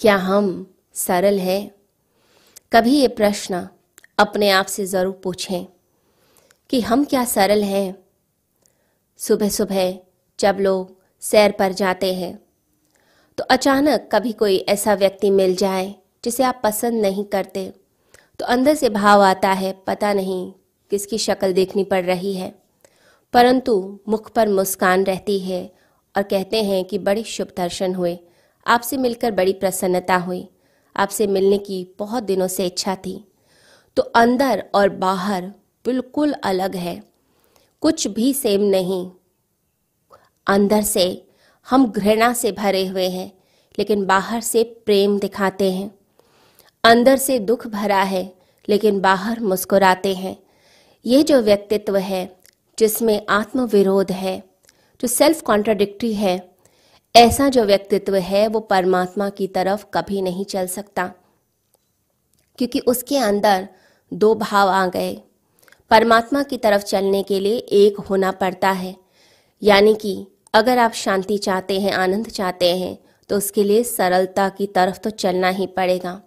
क्या हम सरल हैं? कभी ये प्रश्न अपने आप से ज़रूर पूछें कि हम क्या सरल हैं? सुबह सुबह जब लोग सैर पर जाते हैं तो अचानक कभी कोई ऐसा व्यक्ति मिल जाए जिसे आप पसंद नहीं करते तो अंदर से भाव आता है, पता नहीं किसकी शक्ल देखनी पड़ रही है। परंतु मुख पर मुस्कान रहती है और कहते हैं कि बड़े शुभ दर्शन हुए। आपसे मिलकर बड़ी प्रसन्नता हुई। आपसे मिलने की बहुत दिनों से इच्छा थी। तो अंदर और बाहर बिल्कुल अलग है। कुछ भी सेम नहीं। अंदर से हम घृणा से भरे हुए हैं, लेकिन बाहर से प्रेम दिखाते हैं। अंदर से दुख भरा है, लेकिन बाहर मुस्कुराते हैं। ये जो व्यक्तित्व है, जिसमें आत्मविरोध है, जो सेल्फ कॉन्ट्राडिक्टरी है ऐसा जो व्यक्तित्व है, वो परमात्मा की तरफ़ कभी नहीं चल सकता। क्योंकि उसके अंदर दो भाव आ गए। परमात्मा की तरफ़ चलने के लिए एक होना पड़ता है। यानी कि अगर आप शांति चाहते हैं, आनंद चाहते हैं तो उसके लिए सरलता की तरफ़ तो चलना ही पड़ेगा।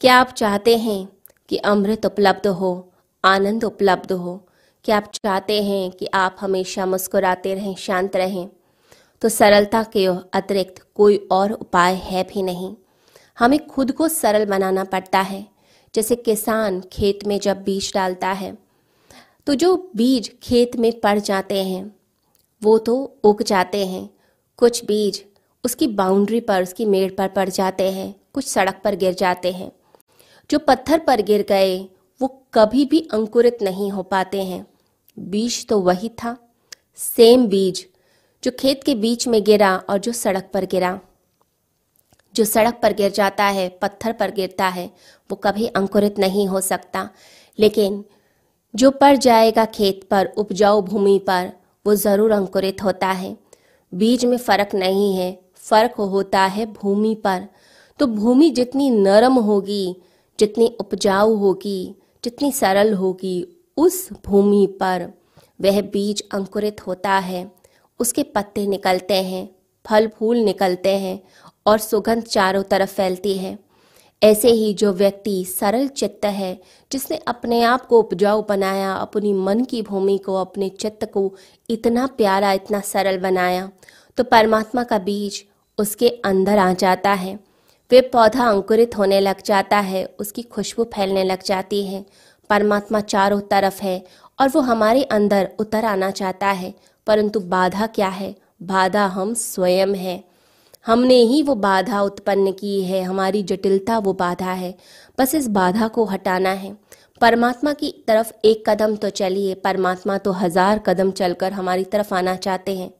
क्या आप चाहते हैं कि अमृत उपलब्ध हो, आनंद उपलब्ध हो? क्या आप चाहते हैं कि आप हमेशा मुस्कुराते रहें, शांत रहें? तो सरलता के अतिरिक्त कोई और उपाय है भी नहीं। हमें खुद को सरल बनाना पड़ता है, जैसे किसान खेत में जब बीज डालता है तो जो बीज खेत में पड़ जाते हैं, वो तो उग जाते हैं। कुछ बीज उसकी बाउंड्री पर, उसकी मेड़ पर पड़ जाते हैं, कुछ सड़क पर गिर जाते हैं। जो पत्थर पर गिर गए, वो कभी भी अंकुरित नहीं हो पाते हैं। बीज तो वही था सेम बीज जो खेत के बीच में गिरा और जो सड़क पर गिरा। जो सड़क पर गिर जाता है, पत्थर पर गिरता है, वो कभी अंकुरित नहीं हो सकता। लेकिन जो पड़ जाएगा खेत पर, उपजाऊ भूमि पर, वो ज़रूर अंकुरित होता है। बीज में फ़र्क नहीं है, फ़र्क होता है भूमि पर। तो भूमि जितनी नरम होगी, जितनी उपजाऊ होगी, जितनी सरल होगी, उस भूमि पर वह बीज अंकुरित होता है। उसके पत्ते निकलते हैं, फल, फूल निकलते हैं और सुगंध चारों तरफ़ फैलती है। ऐसे ही जो व्यक्ति सरल चित्त है, जिसने अपने आप को उपजाऊ बनाया, अपनी मन की भूमि को, अपने चित्त को इतना प्यारा, इतना सरल बनाया तो परमात्मा का बीज उसके अंदर आ जाता है। वे पौधा अंकुरित होने लग जाता है, उसकी खुशबू फैलने लग जाती है। परमात्मा चारों तरफ़ है और वो हमारे अंदर उतर आना चाहता है। परंतु बाधा क्या है? बाधा हम स्वयं हैं। हमने ही वो बाधा उत्पन्न की है। हमारी जटिलता वो बाधा है। बस इस बाधा को हटाना है। परमात्मा की तरफ़ एक कदम तो चलिए। परमात्मा तो हज़ार कदम चलकर हमारी तरफ़ आना चाहते हैं।